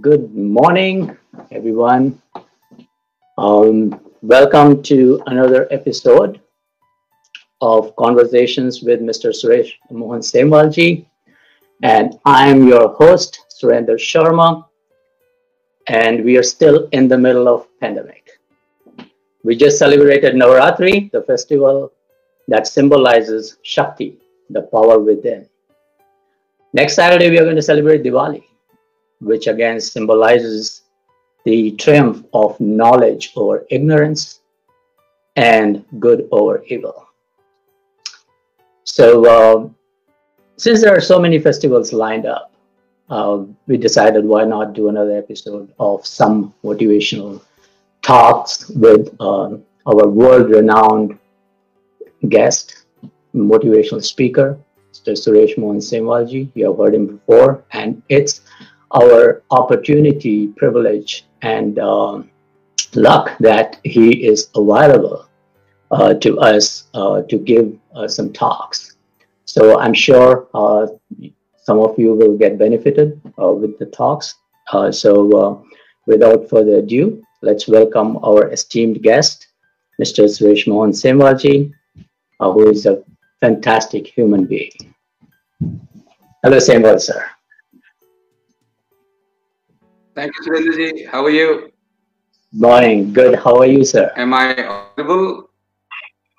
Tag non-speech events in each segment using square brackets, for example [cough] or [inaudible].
Good morning, everyone. Um, welcome to another episode of Conversations with Mr. Suresh Mohan Semwalji. And I'm your host, Surender Sharma. And we are still in the middle of pandemic. We just celebrated Navaratri, the festival that symbolizes Shakti, the power within. Next Saturday, we are going to celebrate Diwali, which again symbolizes the triumph of knowledge over ignorance and good over evil. So, uh, since there are so many festivals lined up, uh, we decided why not do another episode of some motivational talks with uh, our world renowned guest, motivational speaker, Mr. Suresh Mohan Semwalji. You have heard him before, and it's our opportunity, privilege, and uh, luck that he is available uh, to us uh, to give uh, some talks. So I'm sure uh, some of you will get benefited uh, with the talks. so without further ado, let's welcome our esteemed guest, Mr. Suresh Mohan Semwalji, who is a fantastic human being. Hello, Semwal, sir. Thank you, Surendraji. How are you? Morning. Good. How are you, sir? Am I audible?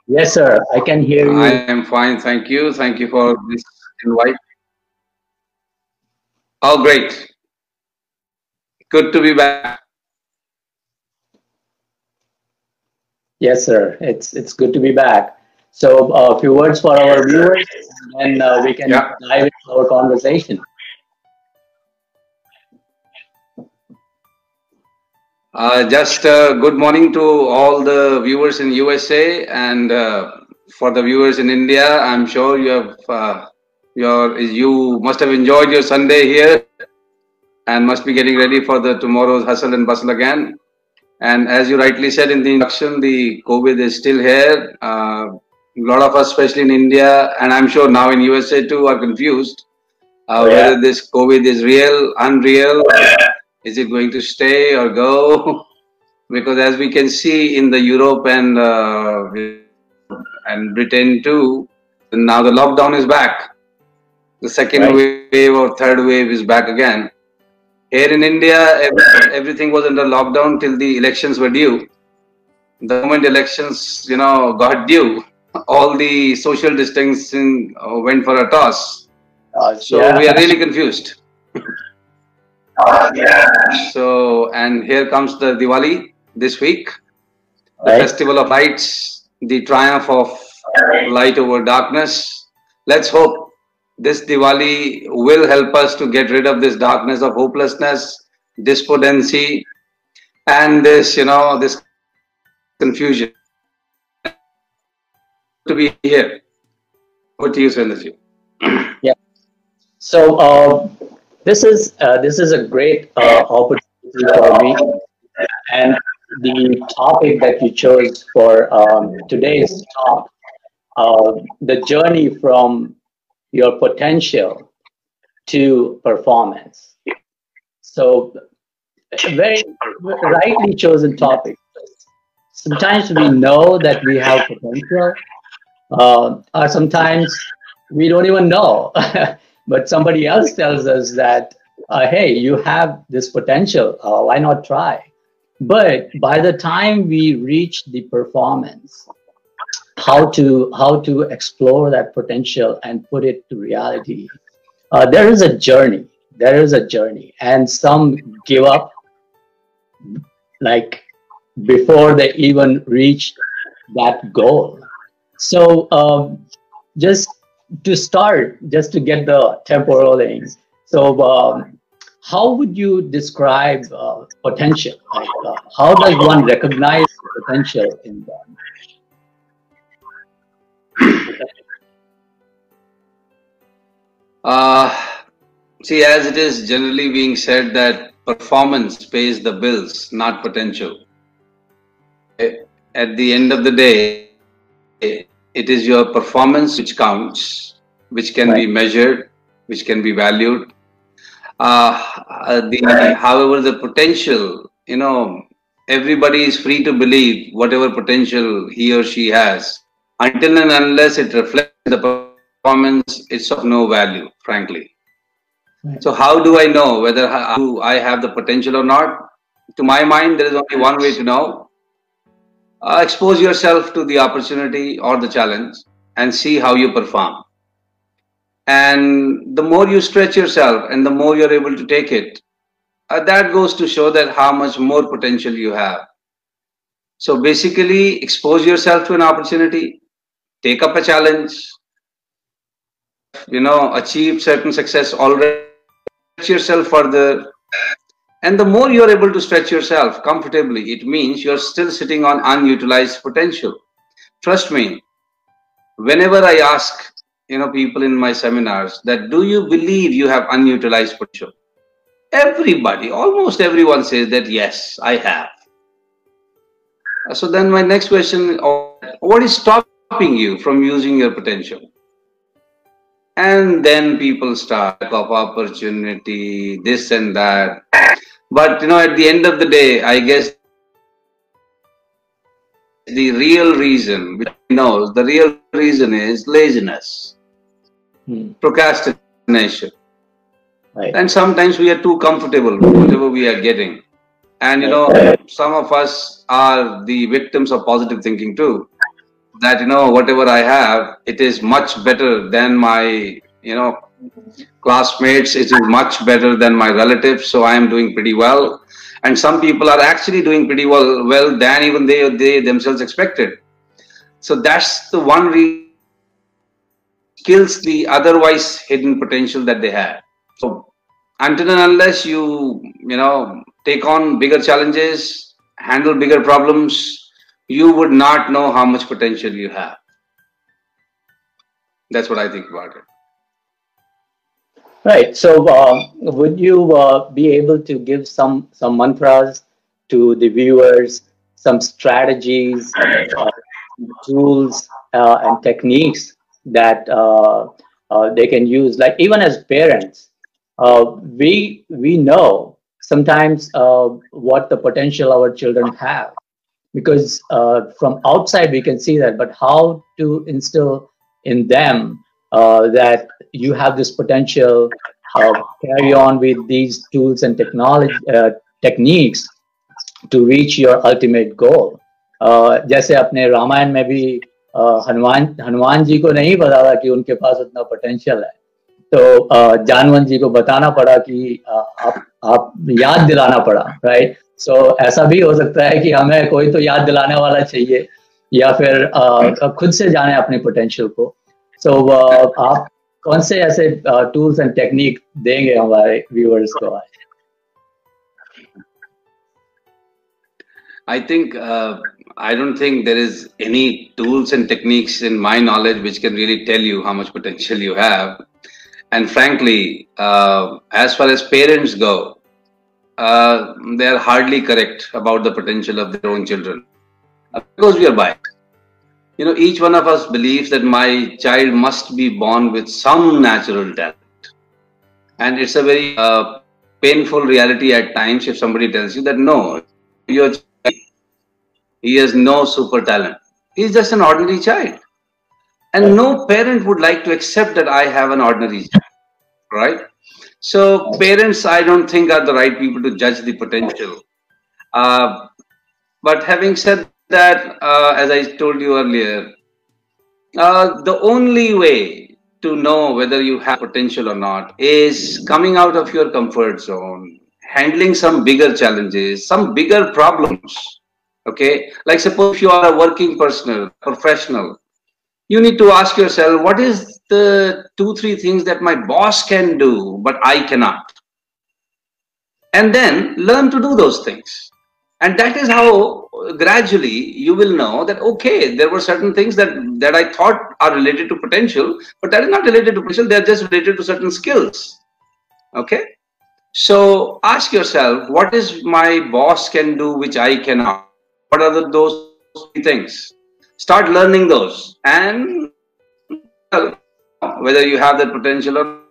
Yes, sir. I can hear you. I am fine. Thank you. Thank you for this invite. Oh, great. Good to be back. Yes, sir. It's it's good to be back. So uh, a few words for our viewers, and uh, we can yeah. dive into our conversation. Uh, just uh, good morning to all the viewers in USA and uh, for the viewers in India. I'm sure you have uh, your you must have enjoyed your Sunday here and must be getting ready for the tomorrow's hustle and bustle again. And as you rightly said in the introduction, the COVID is still here a lot of us, especially in India, and I'm sure now in USA too, are confused uh, oh, yeah. whether this COVID is real, unreal, is it going to stay or go? [laughs] because as we can see in the Europe and uh, and Britain too, now the lockdown is back. The second right. wave or third wave is back again. Here in India, everything was under lockdown till the elections were due. The moment elections, you know, got due, [laughs] all the social distancing uh, went for a toss. Uh, so yeah. we are really confused. [laughs] Yeah. So, and here comes the Diwali this week, the right. festival of lights, the triumph of light over darkness. Let's hope this Diwali will help us to get rid of this darkness of hopelessness, despondency, and this, you know, this confusion to be here. What do you, Surendraji? yeah. So uh, this is uh, this is a great uh, opportunity for me, and the topic that you chose for um, today's talk, uh, the journey from your potential to performance. So, very rightly chosen topic. Sometimes we know that we have potential, uh, or sometimes we don't even know, [laughs] but somebody else tells us that, uh, hey, you have this potential, uh, why not try? But by the time we reach the performance, how to how to explore that potential and put it to reality, uh, there is a journey. There is a journey, and some give up, like before they even reach that goal so um, just to start, just to get the tempo rolling. So um, how would you describe uh, potential? Like, uh, how does one recognize potential in them? Uh, see, as it is generally being said that performance pays the bills, not potential. At the end of the day, it is your performance which counts, which can right. be measured, which can be valued. uh, the however the potential you know everybody is free to believe whatever potential he or she has until and unless it reflects the performance it's of no value frankly right. so how do i know whether i have the potential or not to my mind there is only one way to know uh, expose yourself to the opportunity or the challenge and see how you perform. And the more you stretch yourself and the more you're able to take it uh, that goes to show that how much more potential you have. So basically expose yourself to an opportunity take up a challenge you know achieve certain success already stretch yourself further and the more you're able to stretch yourself comfortably it means you're still sitting on unutilized potential. Trust me whenever i ask you know people in my seminars that do you believe you have unutilized potential? Everybody almost everyone says that yes i have. Uh, so then my next question uh, what is stopping you from using your potential? And then people start of opportunity this and that but you know at the end of the day i guess the real reason which knows the real reason is laziness hmm. procrastination. Right. And sometimes we are too comfortable with whatever we are getting. And you know, some of us are the victims of positive thinking too. That you know, whatever I have, it is much better than my you know classmates. It is much better than my relatives. So I am doing pretty well. And some people are actually doing pretty well, well than even they they themselves expected. So that's the one reason kills the otherwise hidden potential that they have. So until and unless you, you know, take on bigger challenges, handle bigger problems, you would not know how much potential you have. That's what I think about it. Right. So, uh, would you uh, be able to give some some mantras to the viewers, some strategies, uh, tools, uh, and techniques that uh, uh, they can use. Like even as parents, we we know sometimes what the potential our children have because from outside we can see that, but how to instill in them that you have this potential uh, carry on with these tools and technology uh, techniques to reach your ultimate goal. Uh, जैसे अपने रामायण में भी हनुमान हनुमान जी को नहीं पता था कि उनके पास उतना पोटेंशियल है। तो जानवन जी को बताना पड़ा कि आप आप याद दिलाना पड़ा राइट सो so, ऐसा भी हो सकता है कि हमें कोई तो याद दिलाने वाला चाहिए या फिर खुद से जाने अपने पोटेंशियल को। सो so, आप कौन से ऐसे टूल्स एंड टेक्निक देंगे हमारे व्यूअर्स को आज I think uh, I don't think there is any tools and techniques in my knowledge which can really tell you how much potential you have. And frankly, uh, as far as parents go, uh, they are hardly correct about the potential of their own children because we are biased. You know, each one of us believes that my child must be born with some natural talent. And it's a very uh, painful reality at times if somebody tells you that no, your he has no super talent. He's just an ordinary child. And no parent would like to accept that I have an ordinary child, right? So parents, I don't think are the right people to judge the potential. Uh, but having said that, uh, as I told you earlier, uh, the only way to know whether you have potential or not is coming out of your comfort zone, handling some bigger challenges, some bigger problems okay? Like suppose you are a working personal professional you need to ask yourself what is the two three things that my boss can do but i cannot? And then learn to do those things and that is how uh, gradually you will know that okay there were certain things that that i thought are related to potential but that is not related to potential they're just related to certain skills okay so ask yourself what is my boss can do which i cannot what are the, those things? Start learning those and whether you have that potential or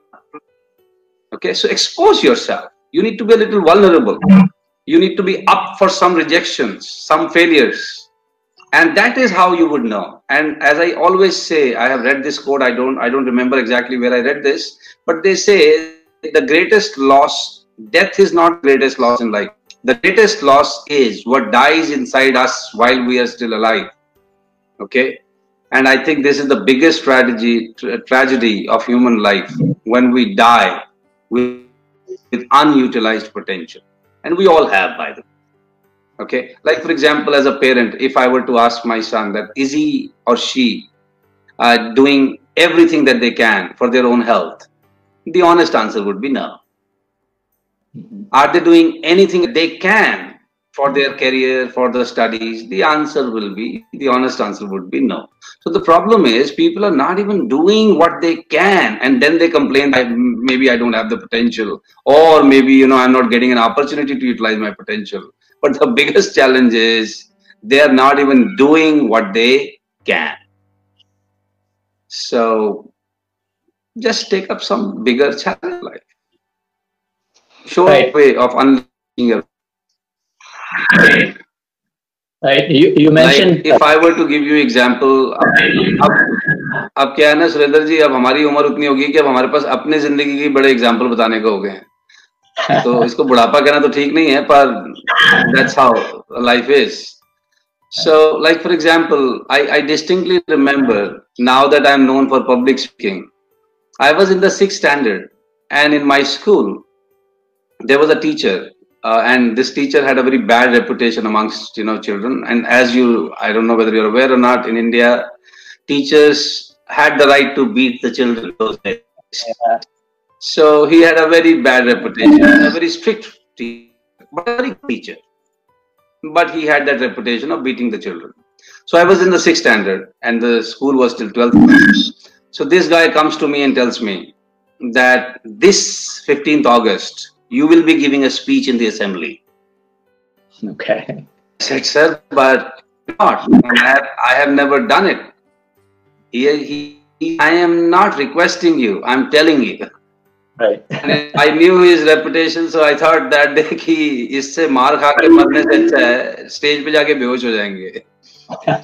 Okay, so expose yourself. You need to be a little vulnerable. You need to be up for some rejections, some failures. And that is how you would know. And as I always say, I have read this quote, I don't I don't remember exactly where I read this, but they say the greatest loss, death is not greatest loss in life. The greatest loss is what dies inside us while we are still alive. Okay? And I think this is the biggest tragedy, tra tragedy of human life when we die with, with unutilized potential. And we all have, by the way. Okay. Like, for example, as a parent, if I were to ask my son that is he or she uh, doing everything that they can for their own health, the honest answer would be no. Are they doing anything they can for their career, for the studies? The answer will be, the honest answer would be no. So the problem is people are not even doing what they can and then they complain, I, maybe I don't have the potential or maybe, you know, I'm not getting an opportunity to utilize my potential. But the [laughs] biggest challenge is they are not even doing what they can. So just take up some bigger challenge life. Show right. a way of unleashing your अब क्या है ना सुरेंद्र जी अब हमारी उम्र उतनी होगी कि अब हमारे पास अपने ज़िंदगी की बड़े एग्जांपल बताने को हो गए हैं। तो [laughs] इसको बुढ़ापा कहना तो ठीक नहीं है पर life is so like for example I I distinctly remember now that I am known for public speaking I was in the standard and in my school there was a teacher uh, and this teacher had a very bad reputation amongst you know children. And as you i don't know whether you're aware or not in india teachers had the right to beat the children those days. Yeah. so he had a very bad reputation. A very strict teacher but a very teacher. But he had that reputation of beating the children. So i was in the sixth standard and the school was till 12th so this guy comes to me and tells me that this 15th august you will be giving a speech in the assembly. Okay. I said, sir, but not. I have never done it. He, he, I am not requesting you. I'm telling you. Right. I knew his reputation, so I thought that day कि इससे मार खा के मरने से अच्छा है stage पे जाके बेहोश हो जाएंगे.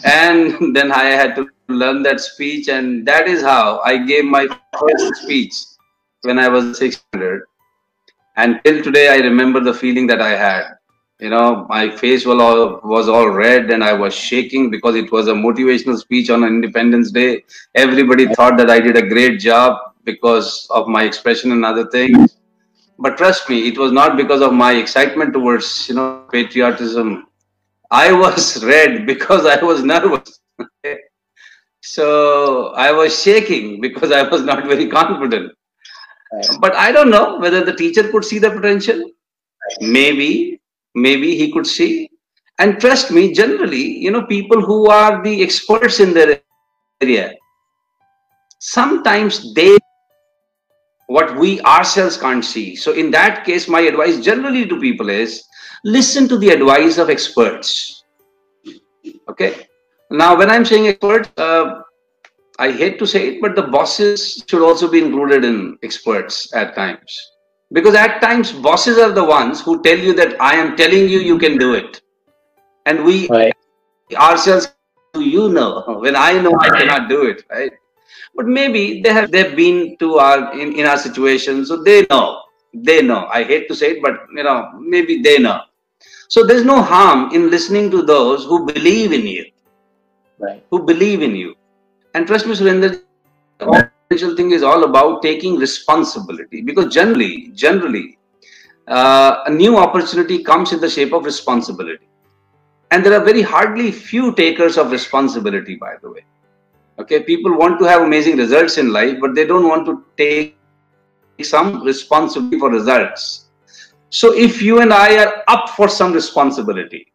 and then I had to learn that speech, and that is how I gave my first speech when I was 600 and till today i remember the feeling that i had. You know my face was all was all red and i was shaking because it was a motivational speech on independence day. Everybody thought that i did a great job because of my expression and other things. But trust me it was not because of my excitement towards you know patriotism. I was [laughs] red because i was nervous so i was shaking because i was not very confident but I don't know whether the teacher could see the potential. Maybe, maybe he could see. And trust me, generally, you know, people who are the experts in their area, sometimes they what we ourselves can't see. So in that case, my advice generally to people is listen to the advice of experts. Okay. Now, when I'm saying experts, uh, I hate to say it, but the bosses should also be included in experts at times. Because at times, bosses are the ones who tell you that I am telling you, you can do it. And we right. ourselves, you know, [laughs] when I know I cannot do it, right? But maybe they have they've been to our in, in our situation, so they know. They know. I hate to say it, but you know, maybe they know. So there's no harm in listening to those who believe in you. Right. Who believe in you and trust me, Surinder, the potential thing is all about taking responsibility because generally, generally, uh, a new opportunity comes in the shape of responsibility. And there are very hardly few takers of responsibility, by the way. Okay, people want to have amazing results in life, but they don't want to take some responsibility for results. So if you and I are up for some responsibility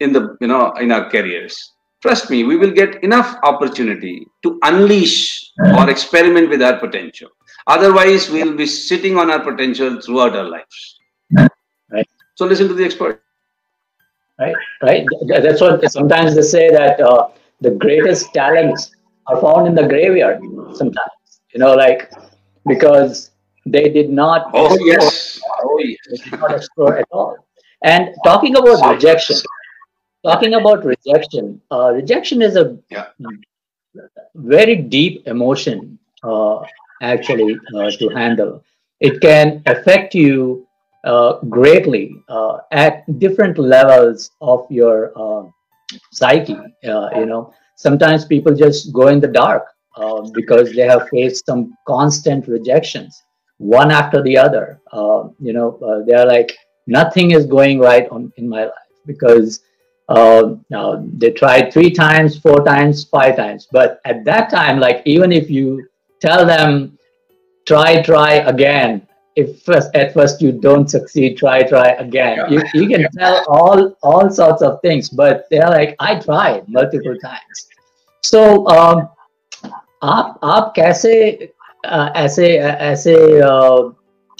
in the you know in our careers, trust me, we will get enough opportunity to unleash or experiment with our potential. Otherwise, we'll be sitting on our potential throughout our lives. Right. So listen to the expert. Right, right. That's what sometimes they say that uh, the greatest talents are found in the graveyard. Sometimes, you know, like because They did not. Oh yes. Oh yes. they did not explore at all. And talking about rejection, talking about rejection, uh, rejection is a yeah. very deep emotion uh, actually uh, to handle. It can affect you uh, greatly uh, at different levels of your uh, psyche. you know, sometimes people just go in the dark because they have faced some constant rejections, one after the other. you know, they are like, nothing is going right on in my life because uh, now they tried three times, four times, five times. But at that time, like even if you tell them, try, try again, if first, at first you don't succeed, try, try again. Yeah. You, you can tell all all sorts of things, but they're like, I tried multiple times. So um, आप आप कैसे ऐसे ऐसे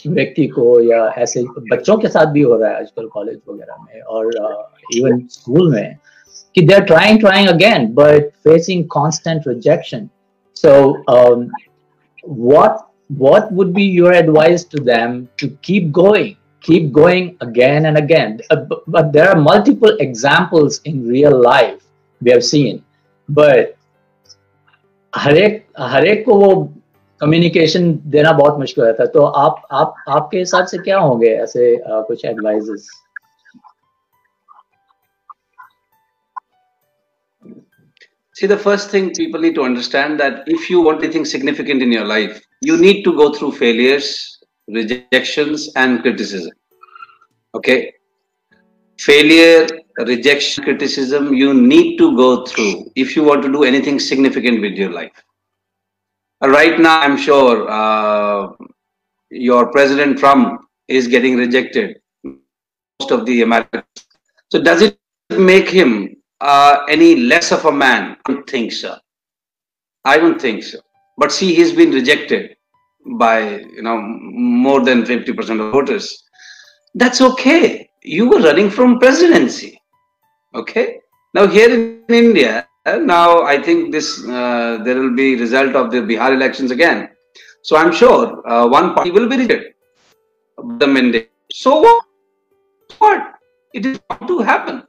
व्यक्ति को या ऐसे बच्चों के साथ भी हो रहा है आजकल कॉलेज वगैरह में और इवन स्कूल में कि they are trying trying again but facing constant rejection so what what would be your advice to them to keep going keep going again and again uh, but, but there are multiple examples in real life we have seen but हर एक हर एक को वो communication देना बहुत मुश्किल रहता है तो आप आप आपके हिसाब से क्या होंगे ऐसे uh, कुछ advices See, the first thing people need to understand that if you want anything significant in your life, you need to go through failures, rejections, and criticism. Okay? Failure, rejection, criticism, you need to go through if you want to do anything significant with your life. Right now, I'm sure uh, your President Trump is getting rejected, most of the Americans. So does it make him uh, any less of a man? I don't think so. I don't think so. But see, he's been rejected by you know more than 50% of voters. That's okay. You were running from presidency. Okay. Now here in India, and now I think this uh, there will be result of the Bihar elections again. So I'm sure uh, one party will be rejected the mandate. So what? What? It is bound to happen.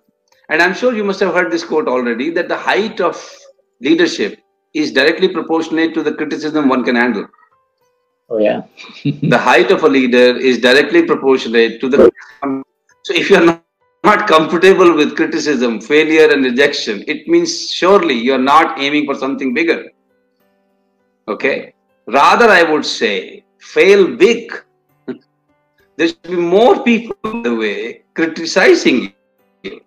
And I'm sure you must have heard this quote already that the height of leadership is directly proportionate to the criticism one can handle. Oh yeah. [laughs] the height of a leader is directly proportionate to the. So if you're not not comfortable with criticism, failure, and rejection, it means surely you're not aiming for something bigger. Okay? Rather, I would say, fail big. [laughs] there should be more people in the way criticizing you.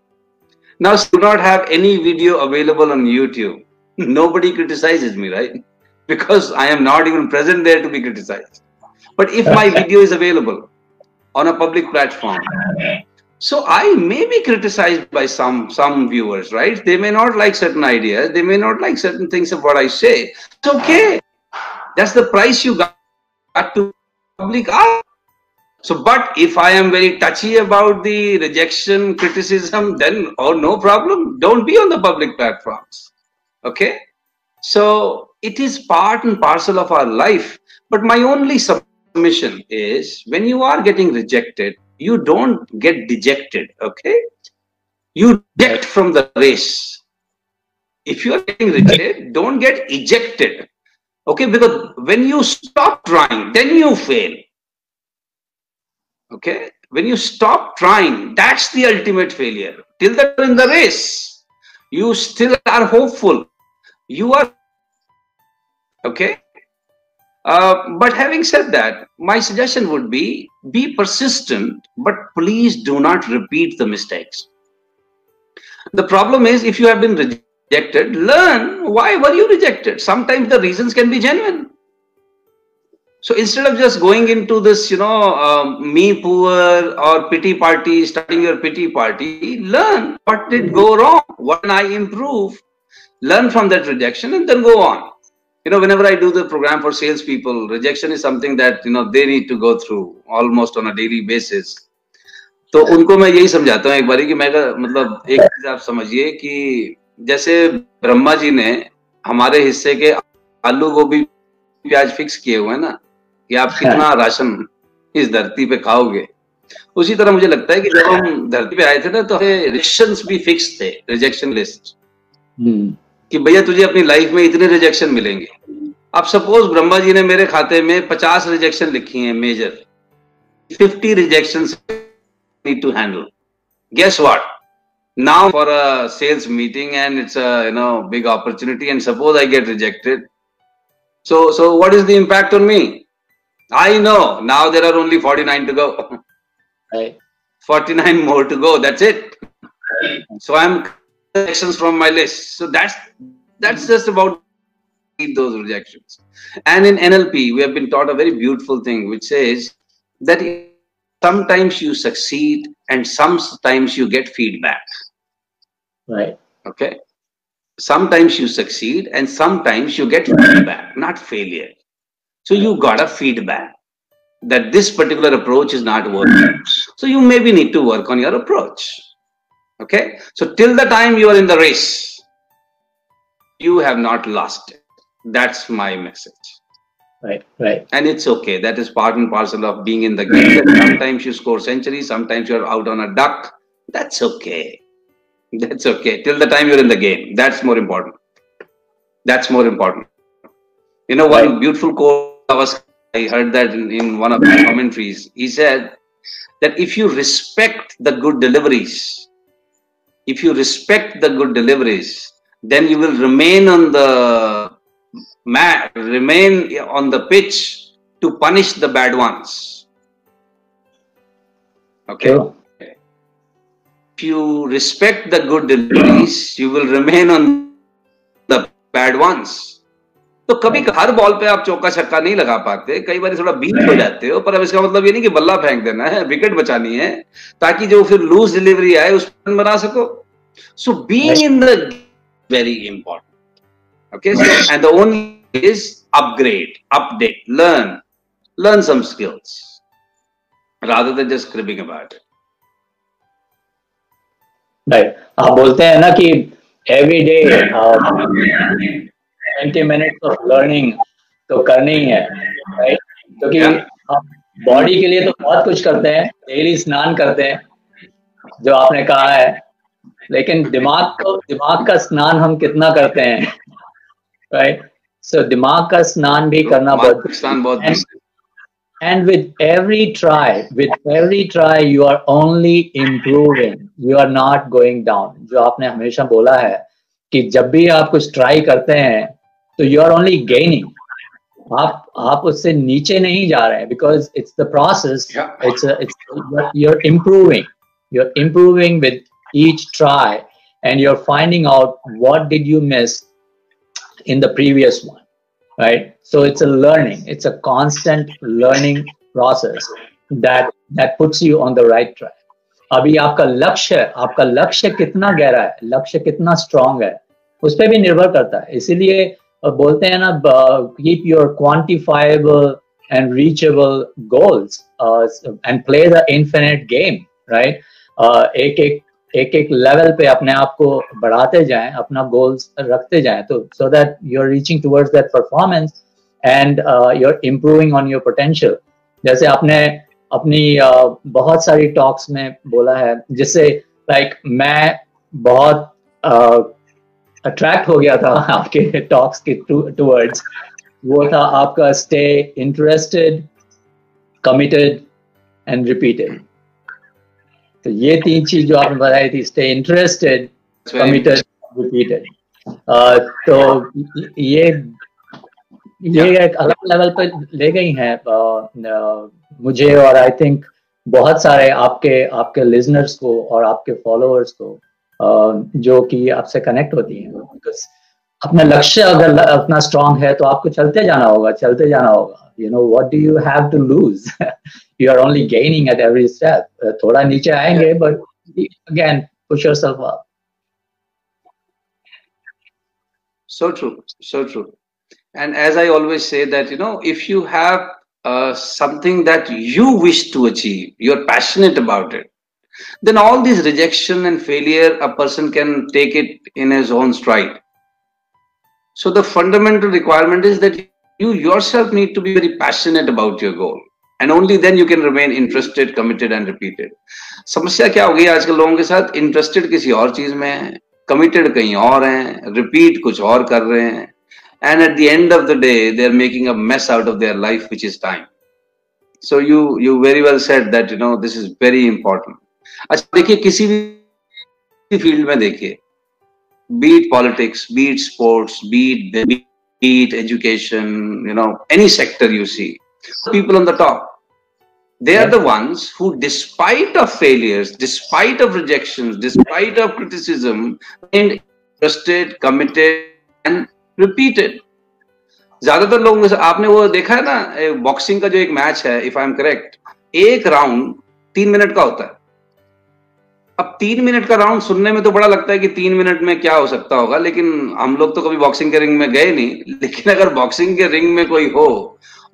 Now, do not have any video available on YouTube. [laughs] Nobody criticizes me, right? [laughs] Because I am not even present there to be criticized. But if my video is available on a public platform, so I may be criticized by some some viewers, right? They may not like certain ideas, they may not like certain things of what I say. It's okay. That's the price you got to public art. So, but if I am very touchy about the rejection, criticism, then oh no problem. Don't be on the public platforms. Okay? So it is part and parcel of our life. But my only submission is when you are getting rejected, you don't get dejected okay? You eject from the race. If you are getting rejected don't get ejected okay? Because when you stop trying then you fail okay? When you stop trying that's the ultimate failure. Till that in the race. You still are hopeful. You are okay uh, but having said that, my suggestion would be be persistent, but please do not repeat the mistakes. The problem is if you have been rejected, learn why were you rejected. Sometimes the reasons can be genuine. So instead of just going into this, you know, um, me poor or pity party, starting your pity party, learn what did go wrong, what can I improve, learn from that rejection and then go on you know, whenever I do the program for salespeople, rejection is something that you know they need to go through almost on a daily basis. तो उनको मैं यही समझाता हूँ एक बारी कि मैं मतलब एक चीज़ आप समझिए कि जैसे ब्रह्मा जी ने हमारे हिस्से के आलू गोभी प्याज फिक्स किए हुए हैं ना कि आप कितना राशन इस धरती पे खाओगे। उसी तरह मुझे लगता है कि जब हम धरती पे आए थे ना तो रिजेक्शन भी फिक्स थे रिजेक्शन लिस्ट कि भैया तुझे अपनी लाइफ में इतने रिजेक्शन मिलेंगे। अब सपोज़ ब्रह्मा जी ने मेरे खाते में पचास रिजेक्शन लिखी हैं major fifty rejection need to handle guess what now for a sales meeting and it's big opportunity and suppose I get rejected so so what is the impact on me I know now there are only forty nine to go forty nine more to go that's it so I am rejections from my list so that's that's just about those rejections and in nlp we have been taught a very beautiful thing which says that sometimes you succeed and sometimes you get feedback Right. Okay. Sometimes you succeed and sometimes you get feedback, not failure. So you got a feedback that this particular approach is not working. So you maybe need to work on your approach. Okay. So till the time you are in the race, you have not lost it. That's my message. Right, right. And it's okay. That is part and parcel of being in the game. Sometimes you score centuries, sometimes you're out on a duck. That's okay. That's okay. Till the time you're in the game. That's more important. That's more important. You know, one beautiful quote I was I heard that in, in one of the commentaries. He said that if you respect the good deliveries, if you respect the good deliveries, then you will remain on the mat, remain on the pitch to punish the bad ones. Okay. Sure if you respect the good deliveries, you will remain on the bad ones. तो कभी हर ball पे आप चौका छक्का नहीं लगा पाते कई बार थोड़ा बीट हो जाते हो पर अब इसका मतलब ये नहीं कि बल्ला फेंक देना है विकेट बचानी है ताकि जो फिर लूज डिलीवरी आए उस पर बना सको। So being in the very important okay and the only is upgrade update learn learn some skills than just cribbing about it right आप बोलते हैं ना कि every day twenty minutes of learning तो करनी ही है राइट क्योंकि आप बॉडी के लिए तो बहुत कुछ करते हैं डेली स्नान करते हैं जो आपने कहा है। लेकिन दिमाग को दिमाग का स्नान हम कितना करते हैं राइट सो दिमाग का स्नान भी करना बहुत स्नान बहुत and with every try with every try you are only improving. You are not going down. जो आपने हमेशा बोला है कि जब भी आप कुछ ट्राई करते हैं तो यू आर ओनली गेनिंग आप आप उससे नीचे नहीं जा रहे हैं because it's the process it's it's you are improving you are improving with each try and you're finding out what did you miss in the previous one right so it's a learning it's a constant learning process that that puts you on the right track अभी आपका लक्ष्य आपका लक्ष्य कितना गहरा है लक्ष्य कितना स्ट्रांग है उस पर भी निर्भर करता है इसीलिए बोलते हैं ना keep your quantifiable and reachable goals and play the infinite game right एक एक एक एक लेवल पे अपने आप को बढ़ाते जाएँ अपना गोल्स रखते जाएँ तो so that you are reaching towards that performance and you are improving on your potential जैसे आपने अपनी uh, बहुत सारी टॉक्स में बोला है जिससे लाइक like, मैं बहुत अट्रैक्ट हो गया था आपके टॉक्स के टूवर्ड्स वो था आपका stay interested committed and repeated तो ये तीन चीज़ जो आपने बताई थी स्टे इंटरेस्टेड कमिटेड रिपीटेड तो ये ये एक अलग लेवल पर ले गई हैं मुझे और आई थिंक बहुत सारे आपके आपके लिजनर्स को और आपके फॉलोअर्स को। जो कि आपसे कनेक्ट होती हैं बिकॉज़ अपना लक्ष्य अगर अपना स्ट्रांग है तो आपको चलते जाना होगा चलते जाना होगा you know what do you have to lose you are only gaining at every step. thoda niche aayenge, but again, push yourself up. So true, so true. And as I always say that, you know, if you have uh, something that you wish to achieve, you're passionate about it, then all this rejection and failure, a person can take it in his own stride. So the fundamental requirement is that you yourself need to be very passionate about your goal and only then you can remain interested committed and repeated समस्या क्या हो गई आजकल लोगों के साथ interested किसी और चीज में है कमिटेड कहीं और हैं रिपीट कुछ और कर रहे हैं and at the end of the day they are making a mess out of their life which is time so you you very well said that you know this is very important अच्छा देखिए किसी भी field में देखिए be it politics be it sports be it be it education you know any sector you see people on the top they are the ones who despite of failures despite of rejection despite of criticism interested committed and repeated ज़्यादातर लोगों आपने वो देखा है ना boxing का जो एक मैच है इफ़ आई एम करेक्ट एक राउंड तीन मिनट का होता है। अब तीन मिनट का राउंड सुनने में तो बड़ा लगता है कि तीन मिनट में क्या हो सकता होगा लेकिन हम लोग तो कभी बॉक्सिंग के रिंग में गए नहीं। लेकिन अगर बॉक्सिंग के रिंग में कोई हो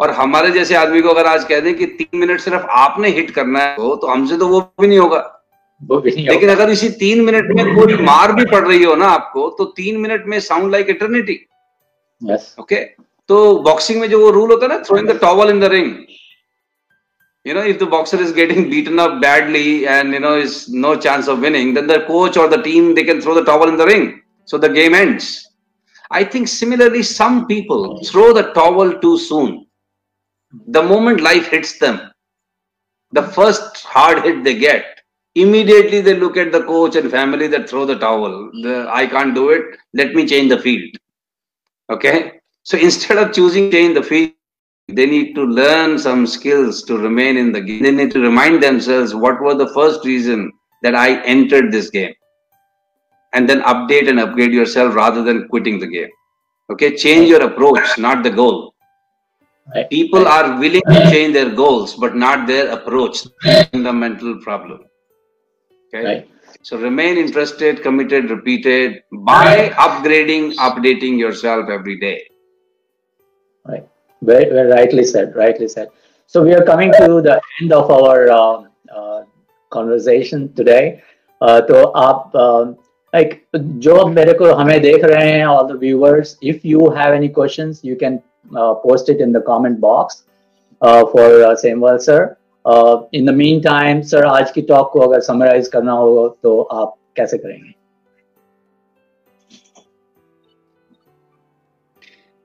और हमारे जैसे आदमी को अगर आज कह दें कि तीन मिनट सिर्फ़ आपने हिट करना है तो हमसे तो वो भी नहीं होगा। वो भी नहीं लेकिन अगर इसी तीन मिनट में कोई मार भी पड़ रही हो ना आपको तो तीन मिनट में साउंड लाइक इटर्निटी ओके तो बॉक्सिंग में जो वो रूल होता है ना throwing the towel in the ring you know if the boxer is getting beaten up badly and you know is no chance of winning then the coach or the team they can throw the towel in the ring so the game ends i think similarly some people throw the towel too soon the moment life hits them, the first hard hit they get, immediately they look at the coach and family that throw the towel. The, I can't do it. Let me change the field. Okay. So instead of choosing change the field, they need to learn some skills to remain in the game. They need to remind themselves what was the first reason that I entered this game. And then update and upgrade yourself rather than quitting the game. Okay. Change your approach, not the goal. People are willing to change their goals, but not their approach. Fundamental problem. Okay. Right. So remain interested, committed, repeated by upgrading, updating yourself every day. Right. Very, very rightly said. Rightly said. So we are coming to the end of our uh, uh, conversation today. Uh, तो आप uh, like जो मेरे को हमें देख रहे हैं all the viewers if you have any questions you can uh, post it in the comment box uh, for uh, Samuel sir. Uh, in the meantime, sir, आज की टॉक को अगर समराइज करना हो तो आप कैसे करेंगे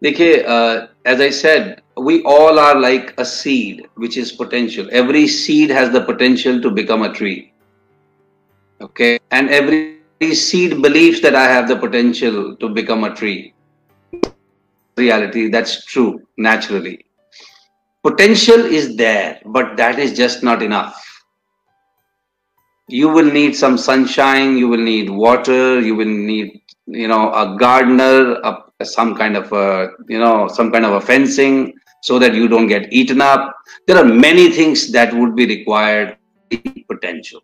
As I said, we all are like a seed, which is potential. Every seed has the potential to become a tree. Okay. And every seed believes that I have the potential to become a tree. Reality, that's true naturally. Potential is there, but that is just not enough. You will need some sunshine, you will need water, you will need, you know, a gardener, a some kind of a you know some kind of a fencing so that you don't get eaten up there are many things that would be required potential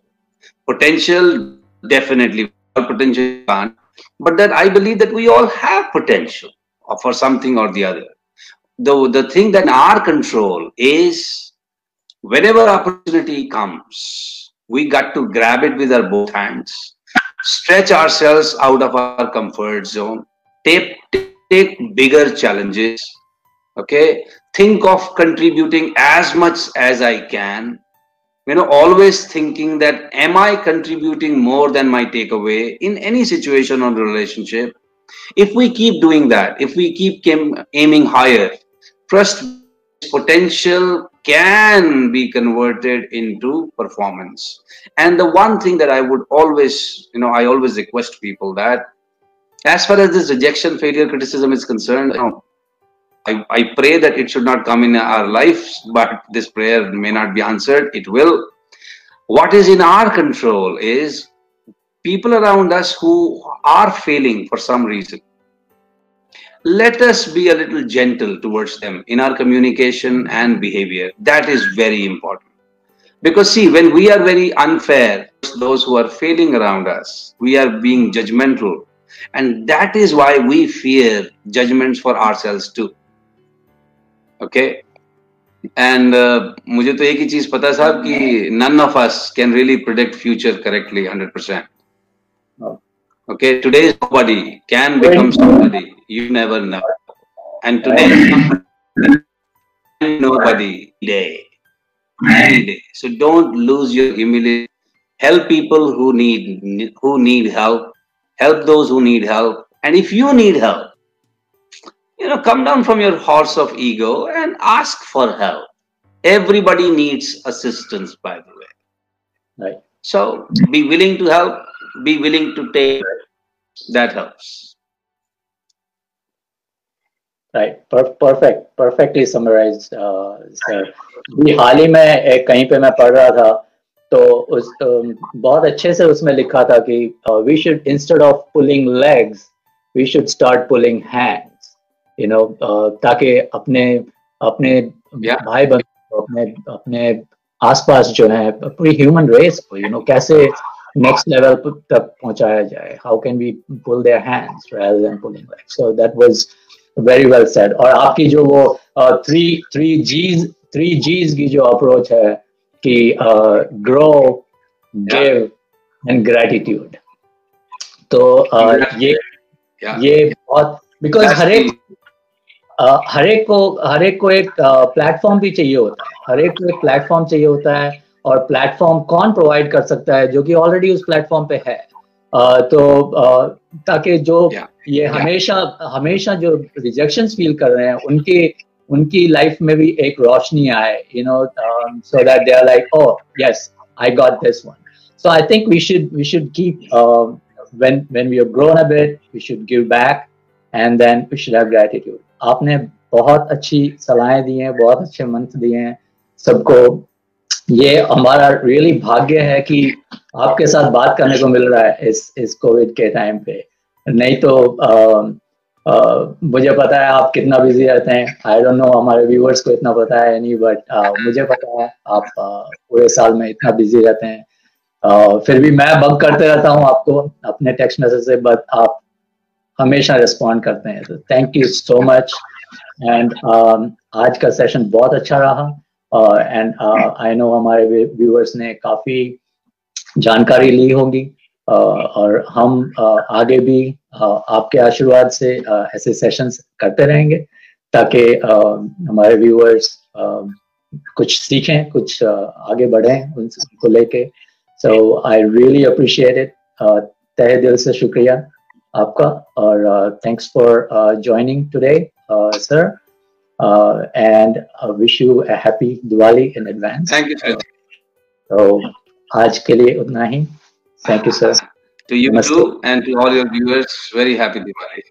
potential definitely potential can. but that i believe that we all have potential for something or the other. The, the thing that our control is whenever opportunity comes, we got to grab it with our both hands, stretch ourselves out of our comfort zone, take, take bigger challenges, okay? Think of contributing as much as I can, you know always thinking that am i contributing more than my takeaway in any situation or relationship if we keep doing that, if we keep aiming higher, trust potential can be converted into performance. And the one thing that I would always, you know, I always request people that as far as this rejection, failure, criticism is concerned, you know, I, I pray that it should not come in our lives, but this prayer may not be answered. It will. What is in our control is people around us who are failing for some reason let us be a little gentle towards them in our communication and behavior that is very important because see when we are very unfair those who are failing around us we are being judgmental and that is why we fear judgments for ourselves too okay and uh, मुझे तो एक ही चीज पता साहब कि none of us can really predict future correctly 100% Okay, today's nobody can become somebody. You never know. And today nobody [laughs] day. Any day. So don't lose your humility. Help people who need who need help. Help those who need help. And if you need help, you know, come down from your horse of ego and ask for help. Everybody needs assistance, by the way. Right. So be willing to help, be willing to take. That helps. Right. Per- perfect. Perfectly summarized, uh, sir. भी हाल ही में एक कहीं पे मैं पढ़ रहा था तो उस um, बहुत अच्छे से उसमें लिखा था कि we should instead of pulling legs we should start pulling hands you know ताकि अपने अपने Yeah. भाई बहन अपने अपने आसपास जो है पूरी ह्यूमन रेस को यू नो कैसे नेक्स्ट लेवल तक पहुँचाया जाए। How can we pull their hands rather than pulling legs? So that was very well said. और आपकी जो वो three three Gs three Gs की जो अप्रोच है कि ग्रो गिव एंड ग्रेटिट्यूड तो uh, ये ये बहुत बिकॉज़ हर एक हर एक को हर एक को एक प्लेटफॉर्म भी चाहिए होता है। हर एक को एक प्लेटफॉर्म चाहिए होता है और प्लेटफॉर्म कौन प्रोवाइड कर सकता है जो कि ऑलरेडी उस प्लेटफॉर्म पे है? तो ताकि जो. ये. हमेशा हमेशा जो रिजेक्शन फील कर रहे हैं उनके उनकी लाइफ में भी एक रोशनी आए you know so that they are like oh yes I got this one i think we should we should keep um, when when we have grown a bit we should give back and then we should have gratitude. आपने बहुत अच्छी सलाहें दी हैं बहुत अच्छे मंत्र दिए हैं सबको। ये हमारा रियली भाग्य है कि आपके साथ बात करने को मिल रहा है इस इस कोविड के टाइम पे। नहीं तो अ, मुझे पता है आप कितना बिज़ी रहते हैं। आई डोंट नो हमारे व्यूअर्स को इतना पता है नहीं बट uh, मुझे पता है आप अ, पूरे साल में इतना बिज़ी रहते हैं। अ, फिर भी मैं बग करते रहता हूँ आपको अपने टेक्स्ट मैसेज से बट आप हमेशा रिस्पॉन्ड करते हैं। तो thank you so much and आज का सेशन बहुत अच्छा रहा। एंड आई नो हमारे व्यूअर्स ने काफ़ी जानकारी ली होगी। uh, और हम आगे भी आपके आशीर्वाद से ऐसे सेशंस करते रहेंगे ताकि हमारे व्यूअर्स कुछ सीखें कुछ आगे बढ़ें उनको लेके। So I really appreciate it तहे दिल से शुक्रिया आपका और thanks for joining today sir and wish you a happy Diwali in advance Thank you, sir. तो आज के लिए उतना ही। Thank you, sir. to you Namaste. too, and to all your viewers, very happy Diwali.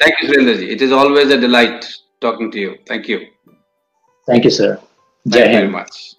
Thank you, Surendraji. It is always a delight talking to you. Thank you. Thank you, sir. Jai Thank you very much.